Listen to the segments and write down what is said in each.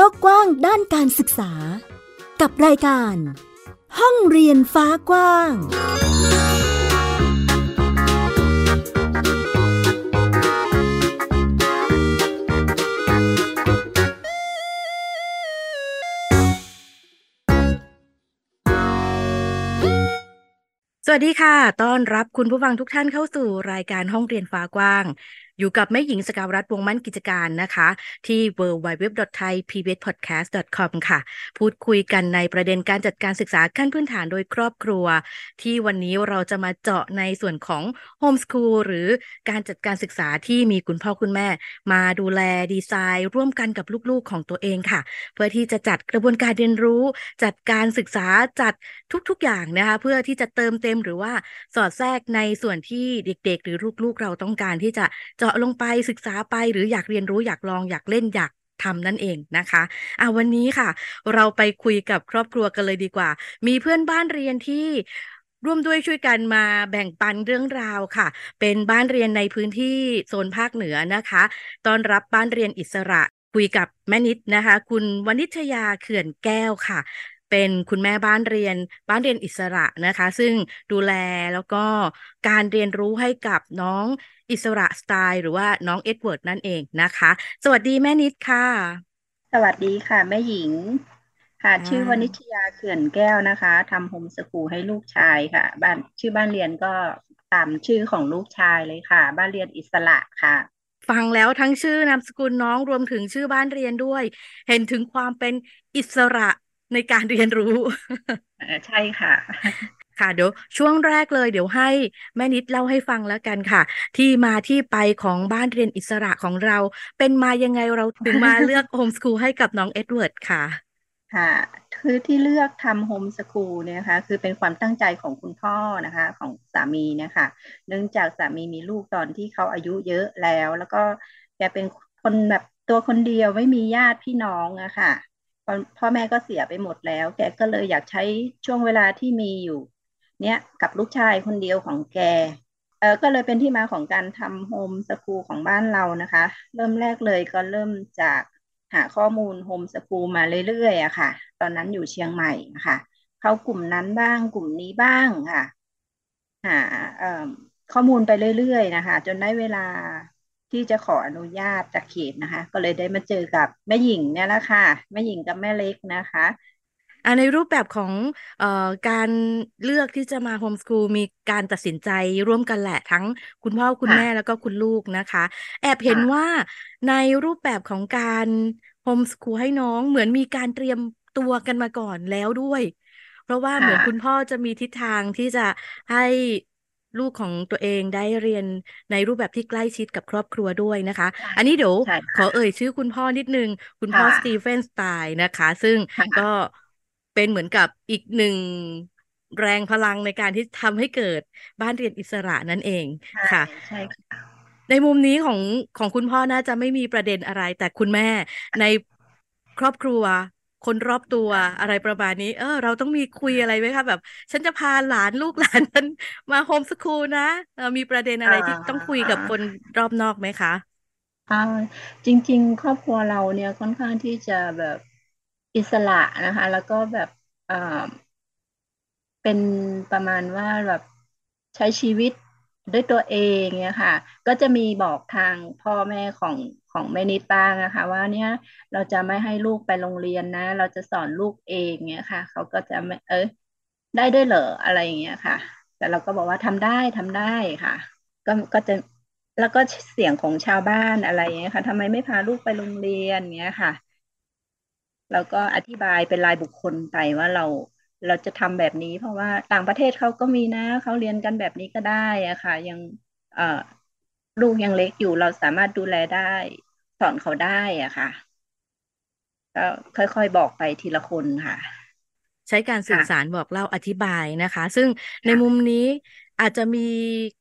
โลกกว้างด้านการศึกษา กับรายการ ห้องเรียนฟ้ากว้าง สวัสดีค่ะ ต้อนรับคุณผู้ฟังทุกท่านเข้าสู่รายการห้องเรียนฟ้ากว้าง อยู่กับแม่หญิงสกาวรัฐวงมั่นกิจการนะคะ ที่ www.thaipbspodcast.com ค่ะ พูดคุยกันในประเด็นการจัดการศึกษาขั้นพื้นฐานโดยครอบครัว ที่วันนี้เราจะมาเจาะในส่วนของโฮมส o ูลหรือการจัดการศึกษาที่มีคุณพ่อคุณแม่ มาดูแลดีไซน์ ร่วมกันกับลูกๆของตัวเองค่ะ เพื่อที่จะจัดกระบวนการเรียนรู้ จัดการศึกษาจัดทุกๆอย่างนะคะเพื่อที่จะเติมเต็มหรือว่าสอดแทรกในส่วนที่เด็กๆ หรือลูกๆ เราต้องการที่จะเจาะลงไปศึกษาไปหรืออยากเรียนรู้อยากลองอยากเล่นอยากทำนั่นเองนะคะอ่าวันนี้ค่ะ เราไปคุยกับครอบครัวกันเลยดีกว่า มีเพื่อนบ้านเรียนที่ร่วมด้วยช่วยกันมาแบ่งปันเรื่องราวค่ะ เป็นบ้านเรียนในพื้นที่โซนภาคเหนือนะคะตอนรับบ้านเรียนอิสระคุยกับแม่นิดนะคะ คุณวณิชยาเขื่อนแก้วค่ะ เป็นคุณแม่บ้านเรียนบ้านเรียนอิสระนะคะ ซึ่งดูแลแล้วก็การเรียนรู้ให้กับน้องอิสระสไตล์หรือว่าน้องเอ็ดเวิร์ดนั่นเองนะคะ สวัสดีแม่นิดค่ะ สวัสดีค่ะ แม่หญิงค่ะอ่าชื่อวณิชยาเขื่อนแก้วนะคะทำโฮมสกูลให้ลูกชายค่ะ บ้านชื่อบ้านเรียนก็ตามชื่อของลูกชายเลยค่ะ บ้านเรียนอิสระค่ะ ฟังแล้วทั้งชื่อนามสกุลน้องรวมถึงชื่อบ้านเรียนด้วย เห็นถึงความเป็นอิสระ ในการเรียนรู้เอ่อใช่ค่ะค่ะเดี๋ยวช่วงแรกเลยเดี๋ยวให้แม่นิดเล่าให้ฟังแล้วกันค่ะ ที่มาที่ไปของบ้านเรียนอิสระของเรา เป็นมายังไงเราถึงมาเลือกโฮมส o ูลให้กับน้องเอ็ดเวิร์ดค่ะค่ะคือที่เลือกทำโฮมสกูลเนี่ยนะคะคือเป็นความตั้งใจของคุณพ่อนะคะของสามีนะคะเนื่องจากสามีมีลูกตอนที่เขาอายุเยอะแล้ว แล้วก็แกเป็นคนแบบตัวคนเดียวไม่มีญาติพี่น้องอะค่ะพ่อ พ่อแม่ก็เสียไปหมดแล้ว แกก็เลยอยากใช้ช่วงเวลาที่มีอยู่ เนี่ยกับลูกชายคนเดียวของแกเออก็เลยเป็นที่มาของการทำโฮมสกูลของบ้านเรานะคะ เริ่มแรกเลยก็เริ่มจากหาข้อมูลโฮมสกูลมาเรื่อยๆอะค่ะ ตอนนั้นอยู่เชียงใหม่นะคะเข้ากลุ่มนั้นบ้างกลุ่มนี้บ้างค่ะ หาเอ่อข้อมูลไปเรื่อยๆนะคะ จนได้เวลา ที่จะขออนุญาตจากเขตนะคะ ก็เลยได้มาเจอกับแม่หญิงเนี่ยแหละค่ะแม่หญิงกับแม่เล็กนะคะอ่าในรูปแบบของเอ่อการเลือกที่จะมาโฮมส o ูลมีการตัดสินใจร่วมกันแหละทั้งคุณพ่อคุณค่ะแม่แล้วก็คุณลูกนะคะ แอบเห็นค่ะว่าในรูปแบบของการโฮมส o ูลให้น้องเหมือนมีการเตรียมตัวกันมาก่อนแล้วด้วย เพราะว่าเหมือนคุณพ่อจะมีทิศทางที่จะให้ ลูกของตัวเองได้เรียนในรูปแบบที่ใกล้ชิดกับครอบครัวด้วยนะคะใช่อันนี้เดี๋ยวใช่ขอค่ะเอ่ยชื่อคุณพ่อนิดนึง คุณพ่อค่ะสตีเฟนสไตล์นะคะ ซึ่งค่ะก็เป็นเหมือนกับอีกหนึ่งแรงพลังในการที่ทำให้เกิดบ้านเรียนอิสระนั่นเองใช่ค่ะใช่ค่ะในมุมนี้ของของคุณพ่อน่าจะไม่มีประเด็นอะไร แต่คุณแม่ในครอบครัว คนรอบตัวอะไรประมาณนี้ เออ เราต้องมีคุยอะไรไหมคะแบบ ฉันจะพาหลานลูกหลานฉันมาโฮมส o ูลนะเออมีประเด็นอะไรที่ต้องคุยกับคนรอบนอกไหมคะอ่าจริง ๆ ครอบครัวเราเนี่ยค่อนข้างที่จะแบบอิสระนะคะ แล้วก็แบบอ่าเป็นประมาณว่าแบบใช้ชีวิตด้วยตัวเองเนี่ยค่ะ ก็จะมีบอกทางพ่อแม่ของ ของแม่นิดบ้างนะคะ ว่าเนี่ยเราจะไม่ให้ลูกไปโรงเรียนนะ เราจะสอนลูกเองเนี่ยค่ะ เขาก็จะไม่เออได้ด้วยเหรออะไรอย่างเงี้ยค่ะ แต่เราก็บอกว่าทำได้ทำได้ค่ะ ก็ก็จะแล้วก็เสียงของชาวบ้านอะไรอย่างเงี้ยค่ะทำไมไม่พาลูกไปโรงเรียนเงี้ยค่ะแล้วก็อธิบายเป็นรายบุคคลไปว่าเราเราจะทำแบบนี้ เพราะว่าต่างประเทศเขาก็มีนะเขาเรียนกันแบบนี้ก็ได้อะค่ะ ยังเอ่อลูกยังเล็กอยู่เราสามารถดูแลได้ สอนเขาได้อะค่ะ ก็ค่อยๆบอกไปทีละคนค่ะ ใช้การสื่อค่ะสารบอกเล่าอธิบายนะคะ ซึ่งในค่ะมุมนี้อาจจะมี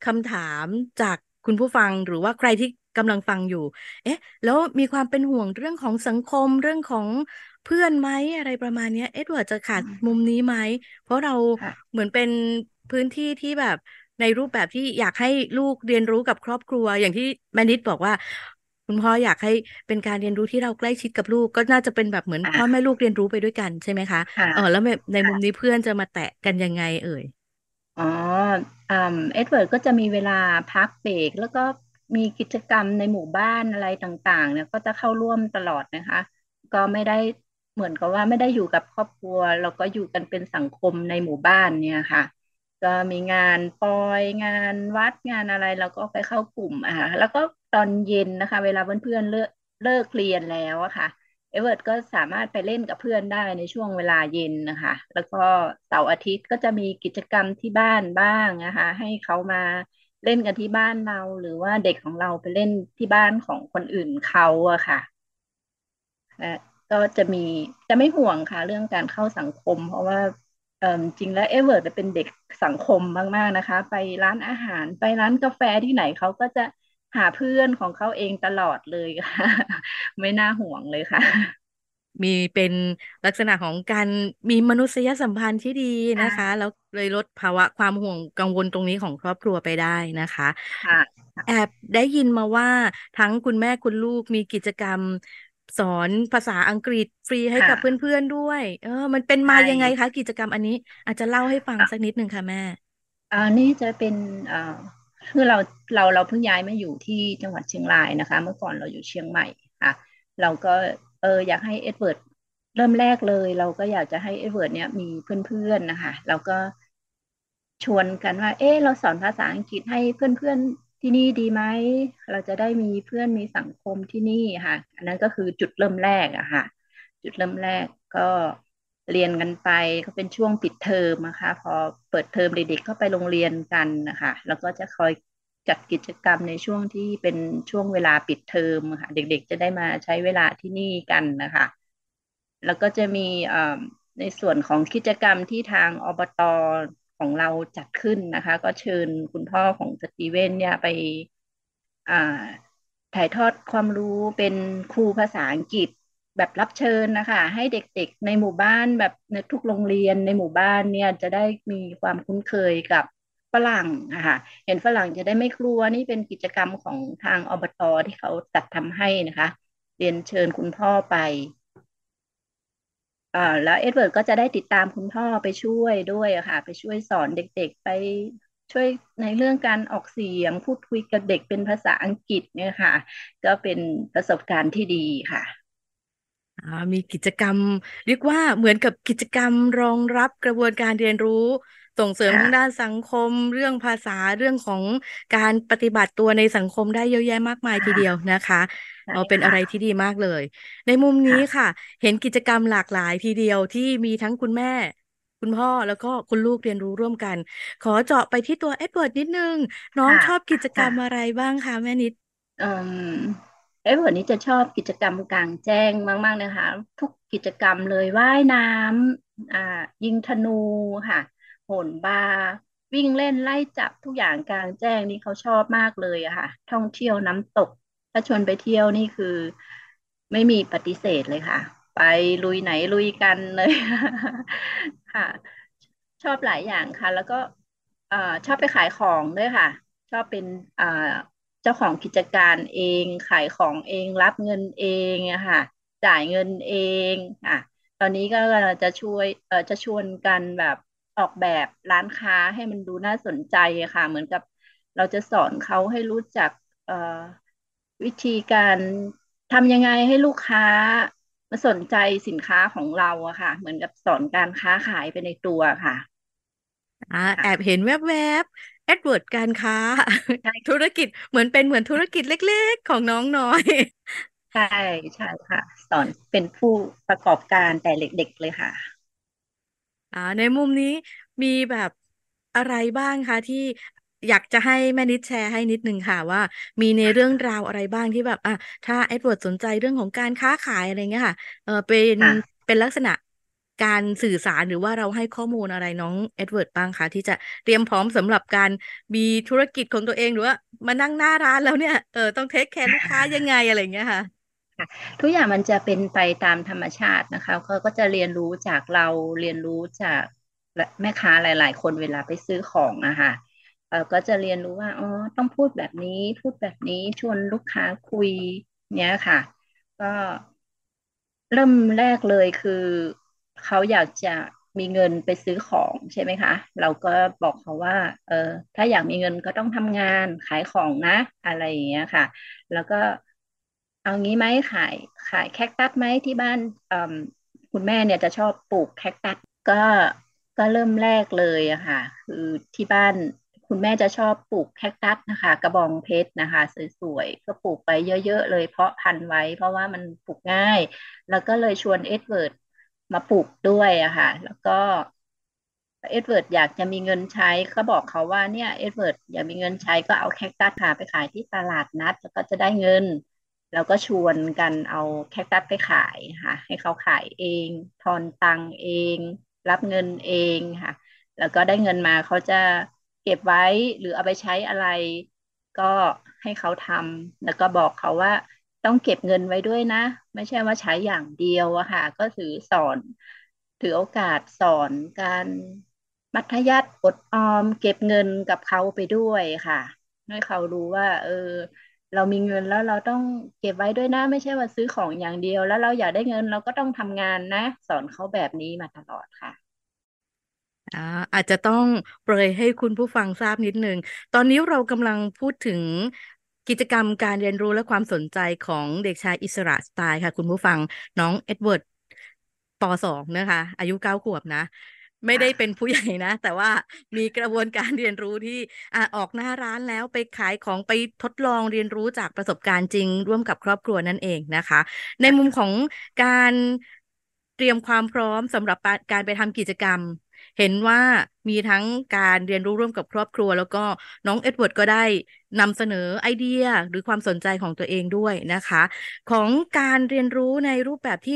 คำถามจากคุณผู้ฟังหรือว่าใครที่กำลังฟังอยู่ เอ๊ะ แล้วมีความเป็นห่วงเรื่องของสังคมเรื่องของเพื่อนไหมอะไรประมาณเนี้ยเอ็ดเวิร์ดจะขาดอืมมุมนี้ไหม เพราะเราค่ะเหมือนเป็นพื้นที่ที่แบบในรูปแบบที่อยากให้ลูกเรียนรู้กับครอบครัว อย่างที่แมนิดบอกว่า คุณพ่ออยากให้เป็นการเรียนรู้ที่เราใกล้ชิดกับลูก ก็น่าจะเป็นแบบเหมือนพ่อแม่ลูกเรียนรู้ไปด้วยกันใช่ไหมคะเออแล้วในมุมนี้เพื่อนจะมาแตะกันยังไงเอ่ยอ๋อเอ็ดเวิร์ดก็จะมีเวลาพักเบรกแล้วก็มีกิจกรรมในหมู่บ้านอะไรต่างๆ เนี่ยก็จะเข้าร่วมตลอดนะคะ ก็ไม่ได้เหมือนกับว่าไม่ได้อยู่กับครอบครัว เราก็อยู่กันเป็นสังคมในหมู่บ้านเนี่ยค่ะ ก็มีงานปอยงานวัดงานอะไรเราก็ไปเข้ากลุ่มอะแล้วก็ ตอนเย็นนะคะ เวลาเพื่อนๆเลิกเลิกเรียนแล้วอะค่ะเอเวิร์ดก็สามารถไปเล่นกับเพื่อนได้ในช่วงเวลาเย็นนะคะ แล้วก็เสาร์อาทิตย์ก็จะมีกิจกรรมที่บ้านบ้างนะคะ ให้เขามาเล่นกันที่บ้านเรา หรือว่าเด็กของเราไปเล่นที่บ้านของคนอื่นเขาอะค่ะและก็จะมีจะไม่ห่วงค่ะ เรื่องการเข้าสังคม เพราะว่าจริงแล้วเอเวิร์ดเป็นเด็กสังคมมากๆนะคะ ไปร้านอาหารไปร้านกาแฟที่ไหนเขาก็จะ หาเพื่อนของเขาเองตลอดเลยค่ะ ไม่น่าห่วงเลยค่ะ มีเป็นลักษณะของการมีมนุษยสัมพันธ์ที่ดีนะคะ แล้วเลยลดภาวะความห่วงกังวลตรงนี้ของครอบครัวไปได้นะคะแอบได้ยินมาว่าทั้งคุณแม่คุณลูกมีกิจกรรมสอนภาษาอังกฤษฟรีให้กับเพื่อนๆด้วย เออ มันเป็นมายังไงคะ กิจกรรมอันนี้ อาจจะเล่าให้ฟังสักนิดหนึ่งค่ะแม่อันนี้จะเป็นอ่า คือเราเราเราเพิ่งย้ายมาอยู่ที่จังหวัดเชียงรายนะคะ เมื่อก่อนเราอยู่เชียงใหม่ค่ะ เราก็เอออยากให้เอ็ดเวิร์ดเริ่มแรกเลย เราก็อยากจะให้เอ็ดเวิร์ดเนี่ยมีเพื่อนๆนะคะเราก็ชวนกันว่า เออเราสอนภาษาอังกฤษให้เพื่อนๆที่นี่ดีไหมเราจะได้มีเพื่อนมีสังคมที่นี่ค่ะ อันนั้นก็คือจุดเริ่มแรกอะค่ะ จุดเริ่มแรกก็ เรียนกันไปก็เป็นช่วงปิดเทอมนะคะพอเปิดเทอมเด็กๆก็ไปโรงเรียนกันนะคะแล้วก็จะคอยจัดกิจกรรมในช่วงที่เป็นช่วงเวลาปิดเทอมค่ะเด็กๆ จะได้มาใช้เวลาที่นี่กันนะคะ แล้วก็จะมีในส่วนของกิจกรรมที่ทางอบตของเราจัดขึ้นนะคะ ก็เชิญคุณพ่อของสตีเวนเนี่ยไปถ่ายทอดความรู้เป็นครูภาษาอังกฤษ แบบรับเชิญนะคะให้เด็กๆในหมู่บ้านแบบในทุกโรงเรียนในหมู่บ้านเนี่ยจะได้มีความคุ้นเคยกับฝรั่งนะคะเห็นฝรั่งจะได้ไม่กลัวนี่เป็นกิจกรรมของทางอบตที่เขาจัดทำให้นะคะ เรียนเชิญคุณพ่อไปอ่าแล้วเอ็ดเวิร์ดก็จะได้ติดตามคุณพ่อไปช่วยด้วยค่ะ ไปช่วยสอนเด็กๆไปช่วยในเรื่องการออกเสียงพูดคุยกับเด็กเป็นภาษาอังกฤษเนี่ยค่ะ ก็เป็นประสบการณ์ที่ดีค่ะ มีกิจกรรม เรียกว่าเหมือนกับกิจกรรมรองรับกระบวนการเรียนรู้ ส่งเสริมทางด้านสังคม เรื่องภาษาเรื่องของการปฏิบัติตัวในสังคมได้เยอะแยะมากมายทีเดียวนะคะเราเป็นอะไรที่ดีมากเลย ในมุมนี้ค่ะ เห็นกิจกรรมหลากหลายทีเดียวที่มีทั้งคุณแม่ คุณพ่อแล้วก็คุณลูกเรียนรู้ร่วมกัน ขอเจาะไปที่ตัวเอ็ดเวิร์ดนิดนึง น้องชอบกิจกรรมอะไรบ้างคะแม่นิด เอ้ วันนี้จะชอบกิจกรรมกลางแจ้งมาก ๆ นะคะ ทุกกิจกรรมเลยว่ายน้ำอ่ายิงธนูค่ะโหนบาร์วิ่งเล่นไล่จับทุกอย่างกลางแจ้งนี่เขาชอบมากเลยอะค่ะ ท่องเที่ยวน้ำตก ถ้าชวนไปเที่ยวนี่คือ ไม่มีปฏิเสธเลยค่ะ ไปลุยไหนลุยกันเลยค่ะ ชอบหลายอย่างค่ะ แล้วก็ชอบไปขายของด้วยค่ะ ชอบเป็นเจ้าของกิจการเองขายของเองรับเงินเองอะค่ะ จ่ายเงินเองค่ะตอนนี้ก็จะช่วยเออจะชวนกันแบบออกแบบร้านค้าให้มันดูน่าสนใจค่ะ เหมือนกับเราจะสอนเขาให้รู้จักวิธีการทำยังไงให้ลูกค้ามาสนใจสินค้าของเราอะค่ะ เหมือนกับสอนการค้าขายไปในตัวค่ะอ่าแอบเห็นแวบๆ แอดเวิร์ดการค้าธุรกิจเหมือนเป็นเหมือนธุรกิจเล็ก ๆ ของน้องน้อย ใช่ใช่ค่ะ สอนเป็นผู้ประกอบการแต่เด็กๆเลยค่ะอ่าในมุมนี้มีแบบอะไรบ้างคะที่อยากจะให้แม่นิดแชร์ให้นิดนึงค่ะว่า มีในเรื่องราวอะไรบ้างที่แบบอะถ้าเอ็ดเวิร์ดสนใจเรื่องของการค้าขายอะไรเงี้ยค่ะเออเป็นเป็นลักษณะ การสื่อสารหรือว่าเราให้ข้อมูลอะไรน้องเอ็ดเวิร์ดบ้างคะที่จะเตรียมพร้อมสำหรับการมีธุรกิจของตัวเองหรือว่ามานั่งหน้าร้านแล้วเนี่ยเออต้องเทคแคร์ลูกค้ายังไงอะไรเงี้ยค่ะทุกอย่างมันจะเป็นไปตามธรรมชาตินะคะเขาก็จะเรียนรู้จากเราเรียนรู้จากแม่ค้าหลาย ๆ คนเวลาไปซื้อของอะค่ะเออก็จะเรียนรู้ว่าอ๋อต้องพูดแบบนี้ พูดแบบนี้ชวนลูกค้าคุยเนี้ยค่ะ ก็เริ่มแรกเลยคือ เขาอยากจะมีเงินไปซื้อของใช่ไหมคะ เราก็บอกเขาว่า เออ ถ้าอยากมีเงินก็ต้องทำงานขายของนะ อะไรอย่างเงี้ยค่ะ แล้วก็เอางี้ไหมขายขายแคคตัสไหมที่บ้านคุณแม่เนี่ยจะชอบปลูกแคคตัสก็ก็เริ่มแรกเลยอะค่ะ คือที่บ้านคุณแม่จะชอบปลูกแคคตัสนะคะ กระบองเพชรนะคะ สวยๆ ก็ปลูกไปเยอะ ๆ เลยเพราะพันธุ์ไว้ เพราะว่ามันปลูกง่าย แล้วก็เลยชวนเอ็ดเวิร์ด มาปลูกด้วยอะค่ะ แล้วก็เอ็ดเวิร์ดอยากจะมีเงินใช้ก็บอกเขาว่าเนี่ยเอ็ดเวิร์ดอยากมีเงินใช้ก็เอาแคคตัสค่ะไปขายที่ตลาดนัด แล้วก็จะได้เงิน แล้วก็ชวนกันเอาแคคตัสไปขายค่ะ ให้เขาขายเอง ทอนตังเอง รับเงินเองค่ะ แล้วก็ได้เงินมาเขาจะเก็บไว้หรือเอาไปใช้อะไร ก็ให้เขาทำแล้วก็บอกเขาว่า ต้องเก็บเงินไว้ด้วยนะ ไม่ใช่ว่าใช้อย่างเดียวอะค่ะ ก็ถือสอน ถือโอกาสสอนการมัธยัสถ์อดออม เก็บเงินกับเขาไปด้วยค่ะให้เขารู้ว่า เออ เรามีเงินแล้วเราต้องเก็บไว้ด้วยนะ ไม่ใช่ว่าซื้อของอย่างเดียว แล้วเราอยากได้เงินเราก็ต้องทำงานนะ สอนเขาแบบนี้มาตลอดค่ะอ่าอาจจะต้องเปรยให้คุณผู้ฟังทราบนิดนึงตอนนี้เรากำลังพูดถึง กิจกรรมการเรียนรู้และความสนใจของเด็กชายอิสระสไตล์ค่ะ คุณผู้ฟังน้องเอ็ดเวิร์ดปสองนะคะ อายุเก้าขวบนะ ไม่ได้เป็นผู้ใหญ่นะ แต่ว่ามีกระบวนการเรียนรู้ที่อออกหน้าร้านแล้วไปขายของไปทดลองเรียนรู้จากประสบการณ์จริง ร่วมกับครอบครัวนั่นเองนะคะ ในมุมของการเตรียมความพร้อมสำหรับการไปทำกิจกรรม เห็นว่ามีทั้งการเรียนรู้ร่วมกับครอบครัว แล้วก็น้องเอ็ดเวิร์ดก็ได้นำเสนอไอเดียหรือความสนใจของตัวเองด้วยนะคะ ของการเรียนรู้ในรูปแบบที่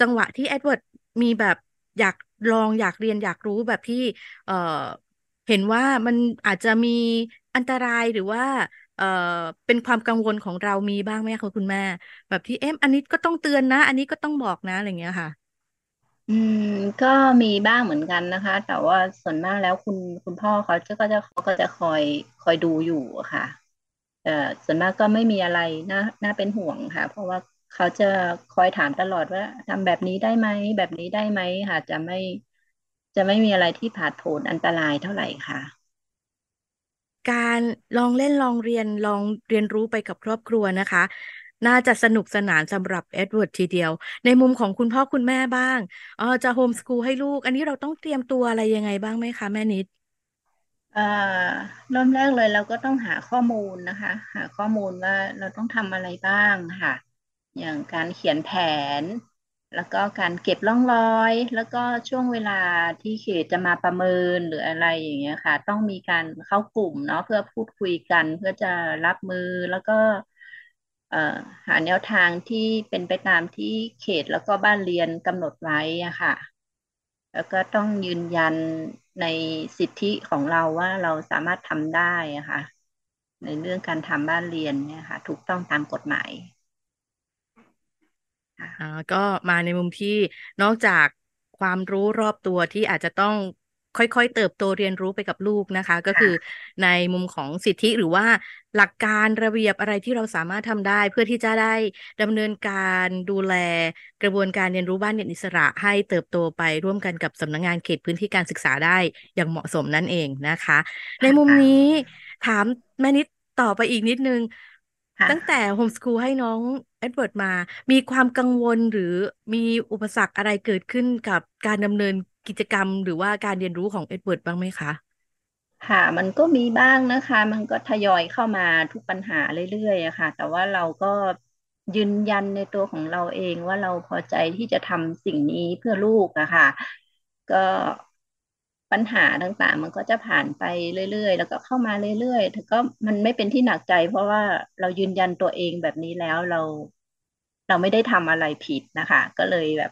จังหวะที่เอ็ดเวิร์ดมีแบบอยากลองอยากเรียนอยากรู้แบบที่เห็นว่ามันอาจจะมีอันตรายหรือว่าเอ่อเป็นความกังวลของเรามีบ้างไหมคะคุณแม่ แบบที่เอ๊ะอันนี้ก็ต้องเตือนนะ อันนี้ก็ต้องบอกนะอะไรเงี้ยค่ะ อืม ก็มีบ้างเหมือนกันนะคะ แต่ว่าส่วนมากแล้วคุณคุณพ่อเขาจะก็จะเขาก็จะคอยคอยดูอยู่อะค่ะ เอ่อส่วนมากก็ไม่มีอะไรน่าน่าเป็นห่วงค่ะ เพราะว่าเขาจะคอยถามตลอดว่าทำแบบนี้ได้ไหมแบบนี้ได้ไหมค่ะ จะไม่จะไม่มีอะไรที่ผาดโผนอันตรายเท่าไหร่ค่ะ การลองเล่นลองเรียนลองเรียนรู้ไปกับครอบครัวนะคะ น่าจะสนุกสนานสำหรับเอ็ดเวิร์ดทีเดียว ในมุมของคุณพ่อคุณแม่บ้างเออจะโฮมสกูลให้ลูก อันนี้เราต้องเตรียมตัวอะไรยังไงบ้างไหมคะ แม่นิดเอ่อเริ่มแรกเลยเราก็ต้องหาข้อมูลนะคะ หาข้อมูลว่าเราต้องทำอะไรบ้างค่ะ อย่างการเขียนแผน แล้วก็การเก็บร่องรอย แล้วก็ช่วงเวลาที่เขตจะมาประเมินหรืออะไรอย่างเงี้ยค่ะ ต้องมีการเข้ากลุ่มเนาะเพื่อพูดคุยกันเพื่อจะรับมือแล้วก็ หาแนวทางที่เป็นไปตามที่เขตแล้วก็บ้านเรียนกำหนดไว้อะค่ะ แล้วก็ต้องยืนยันในสิทธิของเราว่าเราสามารถทำได้อะค่ะ ในเรื่องการทำบ้านเรียนเนี่ยค่ะ ถูกต้องตามกฎหมายอ่าก็มาในมุมที่นอกจากความรู้รอบตัวที่อาจจะต้อง ค่อยๆ เติบโตเรียนรู้ไปกับลูกนะคะ ก็คือในมุมของสิทธิหรือว่าหลักการระเบียบอะไรที่เราสามารถทำได้ เพื่อที่จะได้ดำเนินการดูแลกระบวนการเรียนรู้บ้านเรียนอิสระให้เติบโตไปร่วมกันกับสำนักงานเขตพื้นที่การศึกษาได้อย่างเหมาะสมนั่นเองนะคะ ในมุมนี้ถามแม่นิดต่อไปอีกนิดนึงค่ะตั้งแต่โฮมสคูลให้น้องเอ็ดเวิร์ดมา มีความกังวลหรือมีอุปสรรคอะไรเกิดขึ้นกับการดำเนิน กิจกรรมหรือว่าการเรียนรู้ของเอ็ดเวิร์ดบ้างไหมคะ ค่ะ มันก็มีบ้างนะคะ มันก็ทยอยเข้ามาทุกปัญหาเรื่อยๆอะค่ะ แต่ว่าเราก็ยืนยันในตัวของเราเองว่าเราพอใจที่จะทำสิ่งนี้เพื่อลูกอะค่ะ ก็ปัญหาต่างๆ มันก็จะผ่านไปเรื่อย ๆ แล้วก็เข้ามาเรื่อยๆแต่ก็มันไม่เป็นที่หนักใจ เพราะว่าเรายืนยันตัวเองแบบนี้แล้วเรา เราไม่ได้ทำอะไรผิดนะคะ ก็เลยแบบ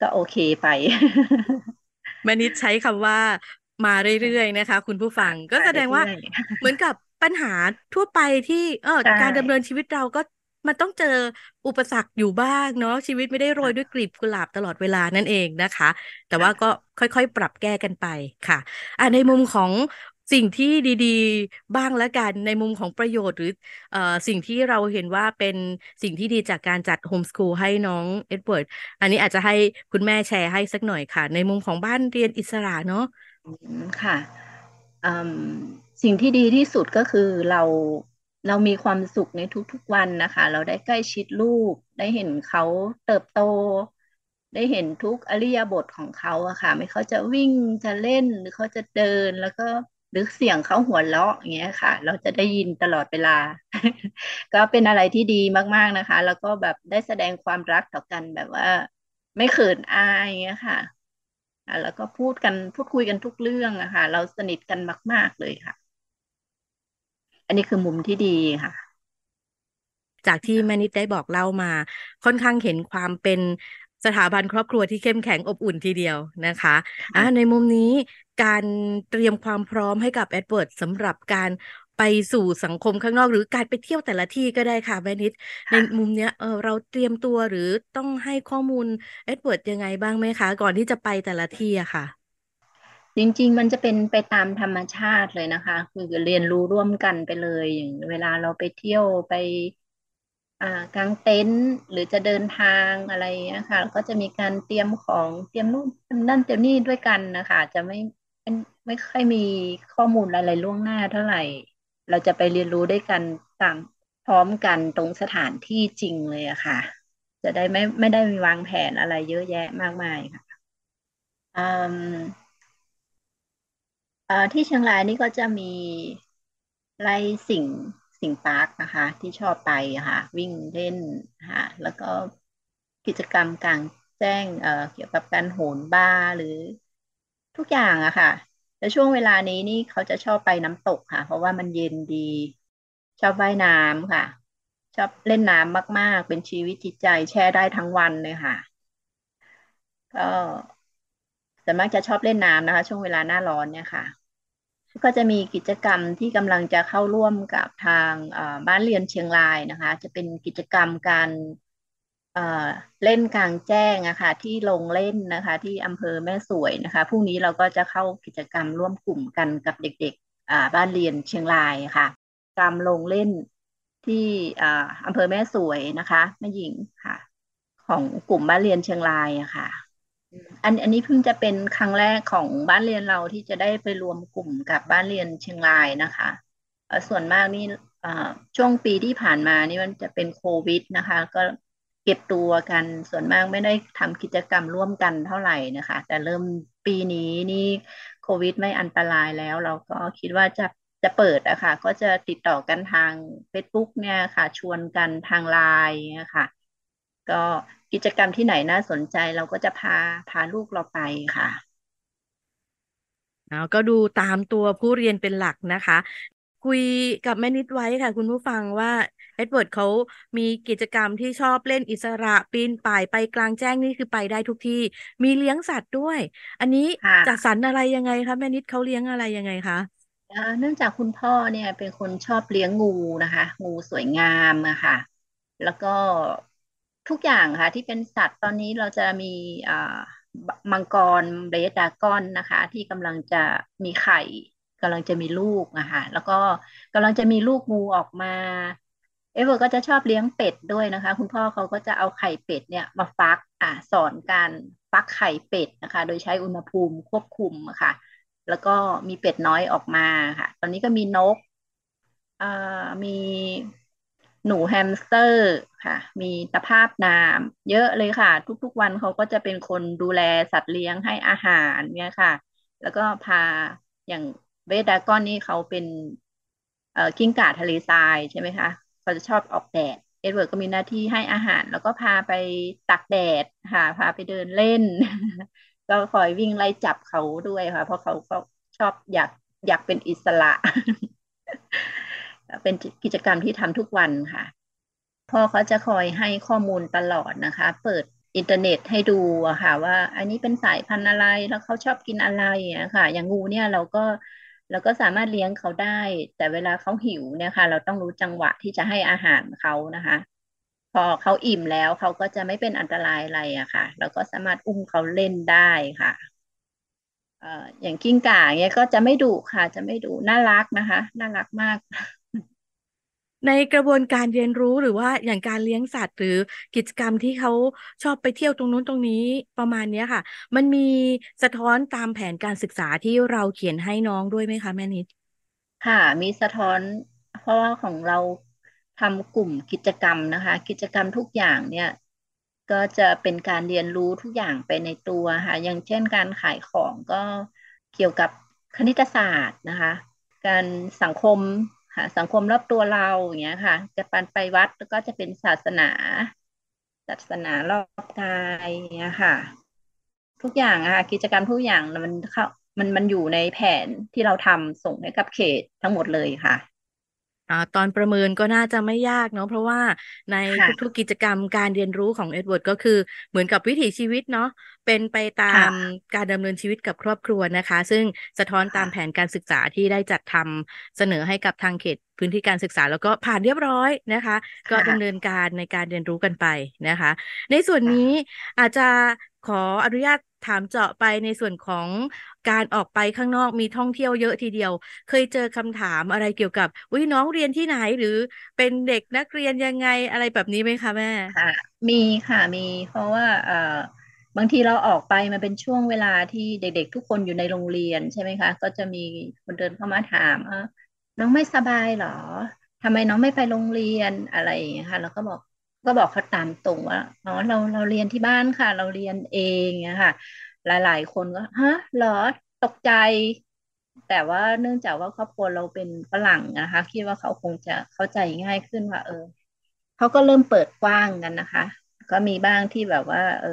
ก็โอเคไป ม่นิดใช้คำว่ามาเรื่อยๆนะคะ คุณผู้ฟังก็แสดงว่าเรื่อยๆเหมือนกับปัญหาทั่วไปที่เออใช่การดำเนินชีวิตเราก็มันต้องเจออุปสรรคอยู่บ้างเนาะชีวิตไม่ได้โรยด้วยกลีบกุหลาบตลอดเวลานั่นเองนะคะ แต่ว่าก็ค่อยๆ ปรับแก้กันไปค่ะอะในมุมของ สิ่งที่ดีๆ บ้างแล้วกันในมุมของประโยชน์ หรือเอ่อสิ่งที่เราเห็นว่าเป็นสิ่งที่ดีจากการจัดโฮมสคูลให้น้องเอ็ดเวิร์ดอันนี้อาจจะให้คุณแม่แชร์ให้สักหน่อยค่ะ ในมุมของบ้านเรียนอิสระเนาะค่ะสิ่งที่ดีที่สุดก็คือเราเรามีความสุขในทุกๆวันนะคะ เราได้ใกล้ชิดลูก ได้เห็นเขาเติบโต ได้เห็นทุกอิริยาบถของเขาอะค่ะ ไม่เขาจะวิ่งจะเล่นหรือเขาจะเดินแล้วก็ หรือเสียงเขาหัวเราะอย่างเงี้ยค่ะ เราจะได้ยินตลอดเวลา ก็เป็นอะไรที่ดีมาก ๆนะคะ แล้วก็แบบได้แสดงความรักต่อกันแบบว่า ไม่เขินอายอย่างเงี้ยค่ะแล้วก็พูดกันพูดคุยกันทุกเรื่องอะค่ะเราสนิทกันมาก ๆเลยค่ะ อันนี้คือมุมที่ดีค่ะ จากที่แม่นิดได้บอกเล่ามา ค่อนข้างเห็นความเป็น สถาบันครอบครัวที่เข้มแข็งอบอุ่นทีเดียวนะคะอ่าในมุมนี้การเตรียมความพร้อมให้กับเอ็ดเวิร์ดสำหรับการไปสู่สังคมข้างนอกหรือการไปเที่ยวแต่ละที่ก็ได้ค่ะแม่นิด ในมุมเนี้ยเออเราเตรียมตัวหรือต้องให้ข้อมูลเอ็ดเวิร์ดยังไงบ้างไหมคะ ก่อนที่จะไปแต่ละที่อะค่ะ จริง ๆ มันจะเป็นไปตามธรรมชาติเลยนะคะ คือเรียนรู้ร่วมกันไปเลยอย่างเวลาเราไปเที่ยวไป กางเต็นท์หรือจะเดินทางอะไรนะคะก็จะมีการเตรียมของเตรียมนู่นนั่นเตรียมนี่ด้วยกันนะคะ จะไม่ไม่ค่อยมีข้อมูลอะไรล่วงหน้าเท่าไหร่ เราจะไปเรียนรู้ด้วยกันตามพร้อมกันตรงสถานที่จริงเลยอะค่ะ จะได้ไม่ไม่ได้มีวางแผนอะไรเยอะแยะมากมายค่ะที่เชียงรายนี่ก็จะมีไร่สิ่ง สิงปาร์คนะคะ ที่ชอบไปค่ะ วิ่งเล่นค่ะแล้วก็กิจกรรมกลางแจ้งเอ่อเกี่ยวกับการโหนบ้าหรือทุกอย่างอะค่ะแต่ช่วงเวลานี้นี่เขาจะชอบไปน้ำตกค่ะ เพราะว่ามันเย็นดี ชอบว่ายน้ำค่ะ ชอบเล่นน้ำมาก ๆ เป็นชีวิตจิตใจแช่ได้ทั้งวันเลยค่ะ ก็แต่มักจะชอบเล่นน้ำนะคะ ช่วงเวลาหน้าร้อนเนี่ยค่ะ ก็จะมีกิจกรรมที่กำลังจะเข้าร่วมกับทางบ้านเรียนเชียงรายนะคะ จะเป็นกิจกรรมการเล่นกลางแจ้งนะคะที่ลงเล่นนะคะ ที่อำเภอแม่สวยนะคะพรุ่งนี้เราก็จะเข้ากิจกรรมร่วมกลุ่มกันกับเด็กๆบ้านเรียนเชียงรายค่ะกรรมลงเล่นที่อำเภอแม่สวยนะคะแม่หญิงค่ะ ของกลุ่มบ้านเรียนเชียงรายอะค่ะ อันอันนี้เพิ่งจะเป็นครั้งแรกของบ้านเรียนเราที่จะได้ไปรวมกลุ่มกับบ้านเรียนเชียงรายนะคะส่วนมากนี่ช่วงปีที่ผ่านมานี่มันจะเป็นโควิดนะคะ ก็เก็บตัวกันส่วนมากไม่ได้ทำกิจกรรมร่วมกันเท่าไหร่นะคะ แต่เริ่มปีนี้นี่โควิดไม่อันตรายแล้ว เราก็คิดว่าจะจะเปิดอะคะ่ะก็จะติดต่อกันทาง Facebook เนี่ยค่ะ ชวนกันทางไลน์นี่ยค่ะ ก็กิจกรรมที่ไหนน่าสนใจเราก็จะพาพาลูกเราไปค่ะแล้วก็ดูตามตัวผู้เรียนเป็นหลักนะคะ คุยกับแม่นิดไว้ค่ะ คุณผู้ฟังว่าเอ็ดเวิร์ดเขามีกิจกรรมที่ชอบเล่นอิสระปีนป่ายไปกลางแจ้งนี่คือไปได้ทุกที่ มีเลี้ยงสัตว์ด้วย อันนี้จัดสรรอะไรยังไงคะแม่นิดเขาเลี้ยงอะไรยังไงคะเนื่องจากคุณพ่อเนี่ยเป็นคนชอบเลี้ยงงูนะคะ งูสวยงามอะค่ะ แล้วก็ ทุกอย่างค่ะ ที่เป็นสัตว์ตอนนี้เราจะมีมังกรเบสดากอนนะคะ ที่กำลังจะมีไข่กำลังจะมีลูกนะคะแล้วก็กำลังจะมีลูกงูออกมา เอเวอร์ก็จะชอบเลี้ยงเป็ดด้วยนะคะ คุณพ่อเขาก็จะเอาไข่เป็ดเนี่ยมาฟักอ่าสอนการฟักไข่เป็ดนะคะ โดยใช้อุณหภูมิควบคุมค่ะ แล้วก็มีเป็ดน้อยออกมาค่ะ ตอนนี้ก็มีนกอ่ามี หนูแฮมสเตอร์ค่ะ มีตะพาบน้ำเยอะเลยค่ะ ทุกๆวันเขาก็จะเป็นคนดูแลสัตว์เลี้ยงให้อาหารเนี่ยค่ะ แล้วก็พาอย่าง bearded dragon นี่เขาเป็นเอ่อกิ้งก่าทะเลทรายใช่ไหมคะเขาจะชอบออกแดดเอ็ดเวิร์ดก็มีหน้าที่ให้อาหาร แล้วก็พาไปตากแดดค่ะ พาไปเดินเล่น ก็คอยวิ่งไล่จับเขาด้วยค่ะ เพราะเขาก็ชอบอยากอยากเป็นอิสระ เป็นกิจกรรมที่ทำทุกวันค่ะ พ่อเขาจะคอยให้ข้อมูลตลอดนะคะ เปิดอินเทอร์เน็ตให้ดูอะค่ะ ว่า อันนี้เป็นสายพันธุ์อะไรแล้วเขาชอบกินอะไรอะค่ะ อย่างงูเนี่ยเราก็เราก็สามารถเลี้ยงเขาได้ แต่เวลาเขาหิวเนี่ยค่ะ เราต้องรู้จังหวะที่จะให้อาหารเขานะคะ พอเขาอิ่มแล้วเขาก็จะไม่เป็นอันตรายอะไรอะค่ะ เราก็สามารถอุ้มเขาเล่นได้ค่ะอย่างกิ้งก่าเงี้ยก็จะไม่ดุค่ะ จะไม่ดุน่ารักนะคะ น่ารักมาก ในกระบวนการเรียนรู้หรือว่าอย่างการเลี้ยงสัตว์ หรือกิจกรรมที่เขาชอบไปเที่ยวตรงนู้นตรงนี้ประมาณเนี้ยค่ะ มันมีสะท้อนตามแผนการศึกษาที่เราเขียนให้น้องด้วยไหมคะแม่นิด ค่ะ มีสะท้อนเพราะว่าของเราทำกลุ่มกิจกรรมนะคะ กิจกรรมทุกอย่างเนี่ย ก็จะเป็นการเรียนรู้ทุกอย่างไปในตัวค่ะ อย่างเช่นการขายของก็เกี่ยวกับคณิตศาสตร์นะคะ การสังคม ค่ะ สังคมรอบตัวเราอย่างเงี้ยค่ะ จะปันไปวัดแล้วก็จะเป็นศาสนาศาสนารอบกายอย่างเงี้ยค่ะ ทุกอย่างอะค่ะกิจกรรมทุกอย่างมันเข้ามันมันอยู่ในแผนที่เราทำส่งให้กับเขตทั้งหมดเลยค่ะ ตอนประเมินก็น่าจะไม่ยากเนาะเพราะว่าในค่ะทุกๆกิจกรรมการเรียนรู้ของเอ็ดเวิร์ดก็คือเหมือนกับวิถีชีวิตเนาะเป็นไปตาค่ะมการดำเนินชีวิตกับครอบครัวนะคะ ซึ่งสะท้อนตามค่ะแผนการศึกษาที่ได้จัดทำเสนอให้กับทางเขตพื้นที่การศึกษาแล้วก็ผ่านเรียบร้อยนะคะ ก็ค่ะดำเนินการในการเรียนรู้กันไปนะคะ ในส่วนค่ะนี้อาจจะขออนุญาตถามเจาะไปในส่วนของ การออกไปข้างนอกมีท่องเที่ยวเยอะทีเดียว เคยเจอคำถามอะไรเกี่ยวกับอุ้ยน้องเรียนที่ไหนหรือเป็นเด็กนักเรียนยังไงอะไรแบบนี้ไหมคะแม่ค่ะมีค่ะมีเพราะว่าเอ่อบางทีเราออกไปมันเป็นช่วงเวลาที่เด็ก ๆ ทุกคนอยู่ในโรงเรียนใช่ไหมคะ ก็จะมีคนเดินเข้ามาถามเออน้องไม่สบายหรอทำไมน้องไม่ไปโรงเรียนอะไรอย่างเงี้ยค่ะแล้วก็บอกก็บอกเขาตามตรงว่าอ๋อเราเราเรียนที่บ้านค่ะ เราเรียนเองเงี้ยค่ะ หลาย ๆ คนก็ฮะเหรอตกใจ แต่ว่าเนื่องจากว่าครอบครัวเราเป็นฝรั่งนะคะ คิดว่าเขาคงจะเข้าใจง่ายขึ้นว่า เออเขาก็เริ่มเปิดกว้างกันนะคะ ก็มีบ้างที่แบบว่า เออ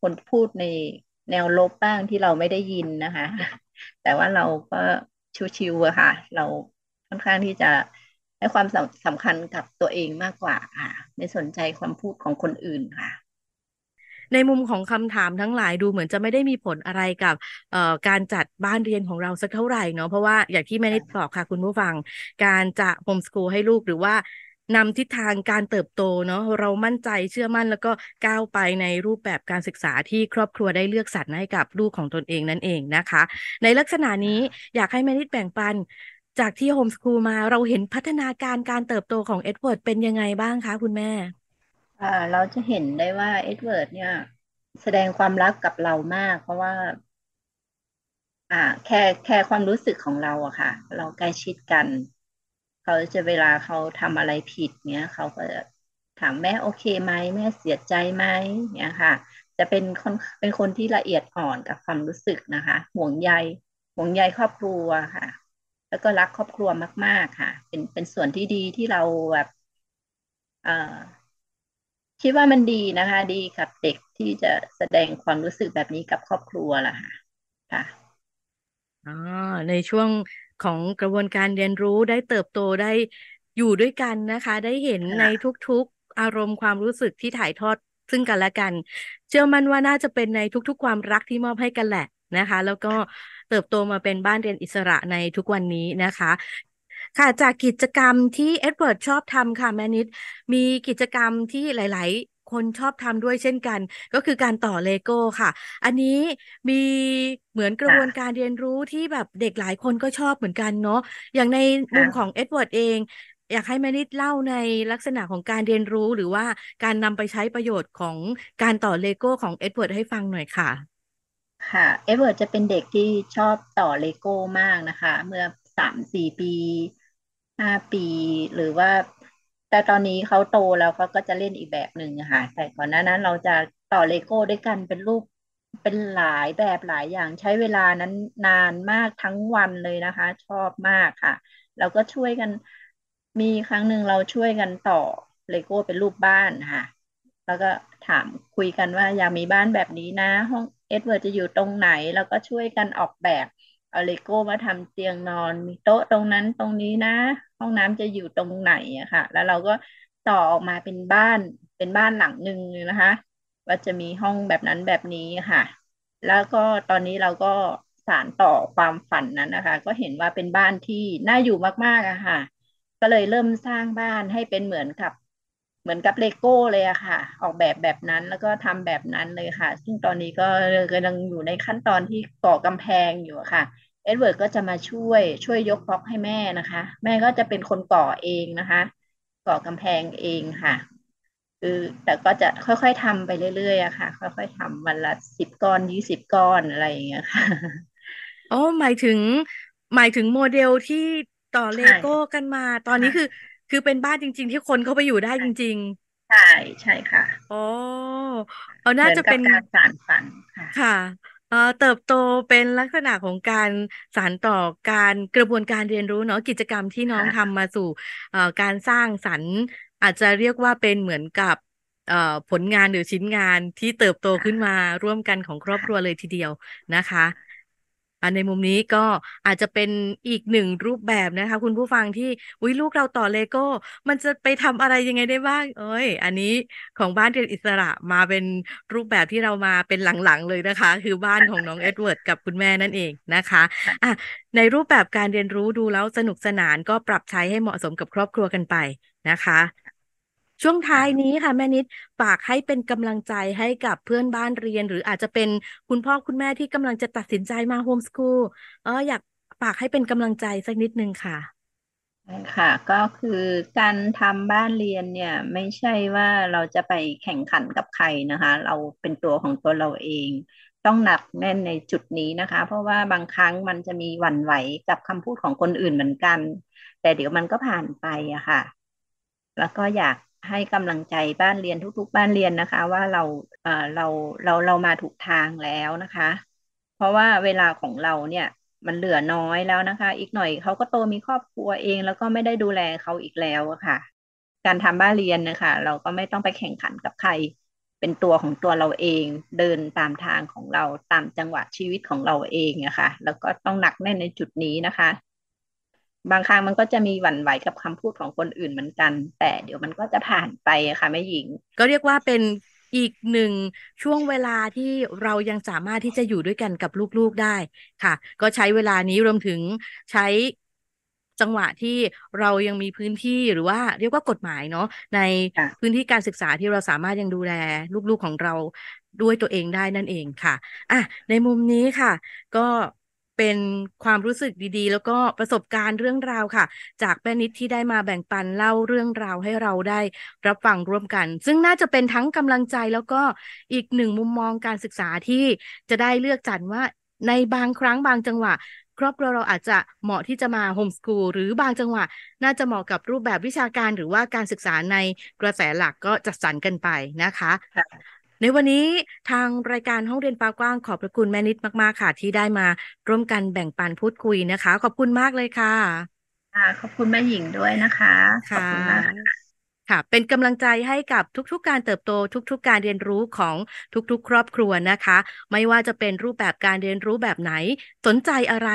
คนพูดในแนวลบบ้างที่เราไม่ได้ยินนะคะ แต่ว่าเราก็ชิวๆอะค่ะ เราค่อนข้างที่จะให้ความสำสำคัญกับตัวเองมากกว่าค่ะ ไม่สนใจความพูดของคนอื่นค่ะ ในมุมของคำถามทั้งหลายดูเหมือนจะไม่ได้มีผลอะไรกับการจัดบ้านเรียนของเราสักเท่าไหร่เนาะเพราะว่าอย่างที่แม่นิดบอกค่ะคุณผู้ฟัง การจะโฮมส o ูลให้ลูกหรือว่านำทิศทางการเติบโตเนาะเรามั่นใจเชื่อมั่นแล้วก็ก้าวไปในรูปแบบการศึกษาที่ครอบครัวได้เลือกสรรให้กับลูกของตนเองนั่นเองนะคะ ในลักษณะนี้อยากให้แม่นิดแบ่งปัน จากที่โฮมส o ูลมาเราเห็นพัฒนาการการเติบโตของเอ็ดเวิร์ดเป็นยังไงบ้างคะคุณแม่ เราจะเห็นได้ว่าเอ็ดเวิร์ดเนี่ย แสดงความรักกับเรามาก เพราะว่า อ่า แค่แค่ความรู้สึกของเราอะค่ะ เราใกล้ชิดกัน เขาจะเวลาเขาทำอะไรผิดเนี้ยเขาก็จะถามแม่โอเคไหมแม่เสียใจไหมเนี้ยค่ะ จะเป็นคนเป็นคนที่ละเอียดอ่อนกับความรู้สึกนะคะ ห่วงใยห่วงใยครอบครัวค่ะ แล้วก็รักครอบครัวมาก ๆ ค่ะ เป็นเป็นส่วนที่ดีที่เราแบบ เอ่อ คิดว่ามันดีนะคะ ดีกับเด็กที่จะแสดงความรู้สึกแบบนี้กับครอบครัวล่ะค่ะค่ะอ่าในช่วงของกระบวนการเรียนรู้ได้เติบโตได้อยู่ด้วยกันนะคะ ได้เห็นในค่ะทุกๆอารมณ์ความรู้สึกที่ถ่ายทอดซึ่งกันและกัน เชื่อมั่นว่าน่าจะเป็นในทุกๆ ความรักที่มอบให้กันแหละนะคะ แล้วก็เติบโตมาเป็นบ้านเรียนอิสระในทุกวันนี้นะคะ ค่ะ จากกิจกรรมที่เอ็ดเวิร์ดชอบทำค่ะแม่นิดมีกิจกรรมที่หลาย ๆ คนชอบทำด้วยเช่นกัน ก็คือการต่อเลโก้ค่ะ อันนี้มีเหมือนกระบวนการเรียนรู้ที่แบบเด็กหลายคนก็ชอบเหมือนกันเนาะอย่างในมุมของเอ็ดเวิร์ดเองอยากให้แม่นิดเล่าในลักษณะของการเรียนรู้หรือว่าการนำไปใช้ประโยชน์ของการต่อเลโก้ของเอ็ดเวิร์ดให้ฟังหน่อยค่ะ ค่ะ เอ็ดเวิร์ดจะเป็นเด็กที่ชอบต่อเลโก้มากนะคะ เมื่อสามสี่ปี ห้าปีหรือว่า แต่ตอนนี้เขาโตแล้วเขาก็จะเล่นอีกแบบหนึ่งค่ะแต่ก่อนหน้านั้นเราจะต่อเลโก้ด้วยกันเป็นรูปเป็นหลายแบบหลายอย่างใช้เวลานั้นนานมากทั้งวันเลยนะคะ ชอบมากค่ะ เราก็ช่วยกันมีครั้งหนึ่งเราช่วยกันต่อเลโก้เป็นรูปบ้านค่ะ แล้วก็ถามคุยกันว่าอยากมีบ้านแบบนี้นะ ห้องเอ็ดเวิร์ดจะอยู่ตรงไหน แล้วก็ช่วยกันออกแบบเอาเลโก้มาทำเตียงนอน มีโต๊ะตรงนั้นตรงนี้นะ ห้องน้ำจะอยู่ตรงไหนอะค่ะ แล้วเราก็ต่อออกมาเป็นบ้านเป็นบ้านหลังหนึ่งนะคะว่าจะมีห้องแบบนั้นแบบนี้ค่ะ แล้วก็ตอนนี้เราก็สานต่อความฝันนั้นนะคะ ก็เห็นว่าเป็นบ้านที่น่าอยู่มากๆอะค่ะ ก็เลยเริ่มสร้างบ้านให้เป็นเหมือนกับเหมือนกับเลโก้เลยอะค่ะ ออกแบบแบบนั้นแล้วก็ทำแบบนั้นเลยค่ะ ซึ่งตอนนี้ก็กำลังอยู่ในขั้นตอนที่ก่อกำแพงอยู่ค่ะ เอ็ดเวิร์ดก็จะมาช่วยช่วยยกบล็อกให้แม่นะคะ แม่ก็จะเป็นคนก่อเองนะคะ ก่อกำแพงเองค่ะ คือแต่ก็จะค่อยๆทำไปเรื่อยๆอะค่ะ ค่อยๆทำวันละสิบก้อนยี่สิบก้อนอะไรอย่างเงี้ยค่ะอ๋อหมายถึง หมายถึงโมเดลที่ต่อเลใช่โก้กันมา ตอนนี้ค่ะคือ คือเป็นบ้านจริง ๆ ที่คนเข้าไปอยู่ได้จริงใช่ใช่ค่ะๆอ๋อเอาเหน่ามือนจะกัเป็บนการสานฝันค่ะค่ะ เอ่อเติบโตเป็นลักษณะของการสานต่อการกระบวนการเรียนรู้เนาะกิจกรรมที่น้องค่ะทำมาสู่เอ่อการสร้างสรรค์ อาจจะเรียกว่าเป็นเหมือนกับเอ่อผลงานหรือชิ้นงานที่เติบโตขึ้นมาร่วมกันของครอบครัวเลยทีเดียวนะคะ อันในมุมนี้ก็อาจจะเป็นอีกหนึ่งรูปแบบนะคะ คุณผู้ฟังที่อุ้ยลูกเราต่อเลโก้ มันจะไปทำอะไรยังไงได้บ้าง เอ้ย อันนี้ของบ้านเรียนอิสระมาเป็นรูปแบบที่เรามาเป็นหลังๆเลยนะคะ คือบ้านของน้องเอ็ดเวิร์ดกับคุณแม่นั่นเองนะคะอะในรูปแบบการเรียนรู้ดูแล้วสนุกสนานก็ปรับใช้ให้เหมาะสมกับครอบครัวกันไปนะคะ ช่วงท้ายนี้ค่ะแม่นิดฝากให้เป็นกำลังใจให้กับเพื่อนบ้านเรียน หรืออาจจะเป็นคุณพ่อคุณแม่ที่กำลังจะตัดสินใจมาโฮมสคูลเอออยากฝากให้เป็นกำลังใจสักนิดนึงค่ะใช่ค่ะ ก็คือการทำบ้านเรียนเนี่ยไม่ใช่ว่าเราจะไปแข่งขันกับใครนะคะ เราเป็นตัวของตัวเราเอง ต้องหนักแน่นในจุดนี้นะคะ เพราะว่าบางครั้งมันจะมีหวั่นไหวกับคำพูดของคนอื่นเหมือนกัน แต่เดี๋ยวมันก็ผ่านไปอะค่ะ แล้วก็อยาก ให้กำลังใจบ้านเรียนทุก ๆ บ้านเรียนนะคะ ว่าเราเอ่อเราเราเรามาถูกทางแล้วนะคะ เพราะว่าเวลาของเราเนี่ยมันเหลือน้อยแล้วนะคะ อีกหน่อยเขาก็โตมีครอบครัวเองแล้วก็ไม่ได้ดูแลเขาอีกแล้วะค่ะ การทำบ้านเรียนนะคะเราก็ไม่ต้องไปแข่งขันกับใคร เป็นตัวของตัวเราเองเดินตามทางของเราตามจังหวะชีวิตของเราเองอะคะแล้วก็ต้องหนักแน่นในจุดนี้นะคะ บางครั้งมันก็จะมีหวั่นไหวกับคำพูดของคนอื่นเหมือนกัน แต่เดี๋ยวมันก็จะผ่านไปค่ะแม่หญิง ก็เรียกว่าเป็นอีกหนึ่งช่วงเวลาที่เรายังสามารถที่จะอยู่ด้วยกันกับลูกๆได้ค่ะ ก็ใช้เวลานี้รวมถึงใช้จังหวะที่เรายังมีพื้นที่หรือว่าเรียกว่ากฎหมายเนาะในพื้นที่การศึกษาที่เราสามารถยังดูแลลูกๆของเราด้วยตัวเองได้นั่นเองค่ะอะในมุมนี้ค่ะ ก็ เป็นความรู้สึกดีๆ แล้วก็ประสบการณ์เรื่องราวค่ะ จากแม่นิดที่ได้มาแบ่งปันเล่าเรื่องราวให้เราได้รับฟังร่วมกัน ซึ่งน่าจะเป็นทั้งกำลังใจแล้วก็อีกหนึ่งมุมมองการศึกษาที่จะได้เลือกจัดว่าในบางครั้งบางจังหวะ ครอบครัวเราอาจจะเหมาะที่จะมาโฮมสกูลหรือบางจังหวะ น่าจะเหมาะกับรูปแบบวิชาการหรือว่าการศึกษาในกระแสหลักก็จัดสรรกันไปนะคะ ในวันนี้ทางรายการห้องเรียนฟ้ากว้างขอบพระคุณแม่นิดมากๆค่ะ ที่ได้มาร่วมกันแบ่งปันพูดคุยนะคะ ขอบคุณมากเลยค่ะค่ะขอบคุณแม่หญิงด้วยนะคะ ขอบค่ะคุณมาก ค่ะ เป็นกำลังใจให้กับทุกๆ การเติบโตทุก ๆ การเรียนรู้ของทุกๆ ครอบครัวนะคะ ไม่ว่าจะเป็นรูปแบบการเรียนรู้แบบไหน สนใจอะไร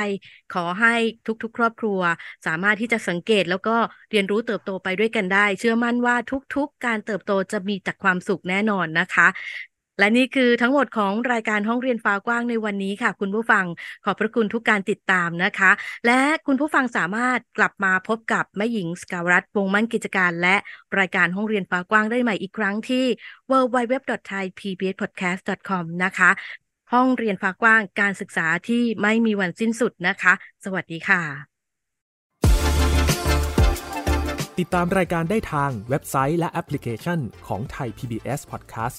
ขอให้ทุกๆ ครอบครัว สามารถที่จะสังเกตแล้วก็เรียนรู้เติบโตไปด้วยกันได้ เชื่อมั่นว่าทุกๆ การเติบโตจะมีแต่ความสุขแน่นอนนะคะ และนี่คือทั้งหมดของรายการห้องเรียนฟ้ากว้างในวันนี้ค่ะ คุณผู้ฟังขอบพระคุณทุกการติดตามนะคะ และคุณผู้ฟังสามารถกลับมาพบกับแม่หญิงสกาวรัตน์วงมั่นกิจการ และรายการห้องเรียนฟ้ากว้างได้ใหม่อีกครั้งที่ www.thaipbspodcast.com นะคะ ห้องเรียนฟ้ากว้างการศึกษาที่ไม่มีวันสิ้นสุดนะคะ สวัสดีค่ะ ติดตามรายการได้ทางเว็บไซต์และแอปพลิเคชันของไทย PBS Podcast